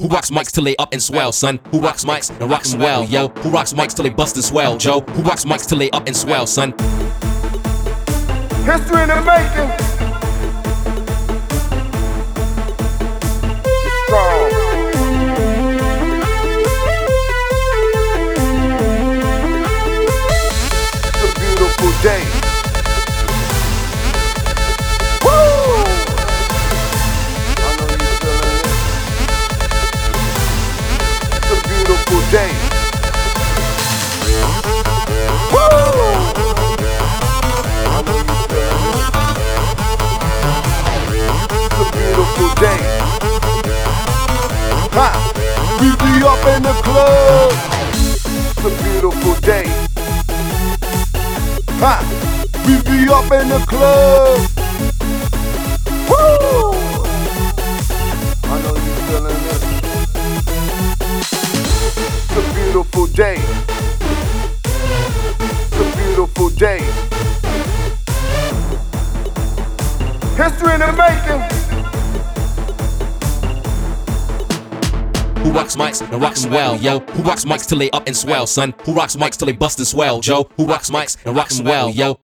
Who rocks mics till they up and swell, son? Who rocks mics and rocks well, yo? Who rocks mics till they bust and swell, Joe? Who rocks mics till they up and swell, son? History in the making. Strong. It's a beautiful day. Day. Woo! It's a beautiful day. Ha! We be up in the club. It's a beautiful day. Ha! We be up in the club. Beautiful day. It's a beautiful day. History in the making. Who rocks mics and rocks well, yo? Who rocks mics till they up and swell, son? Who rocks mics till they bust and swell, Joe? Who rocks mics and rocks well, yo?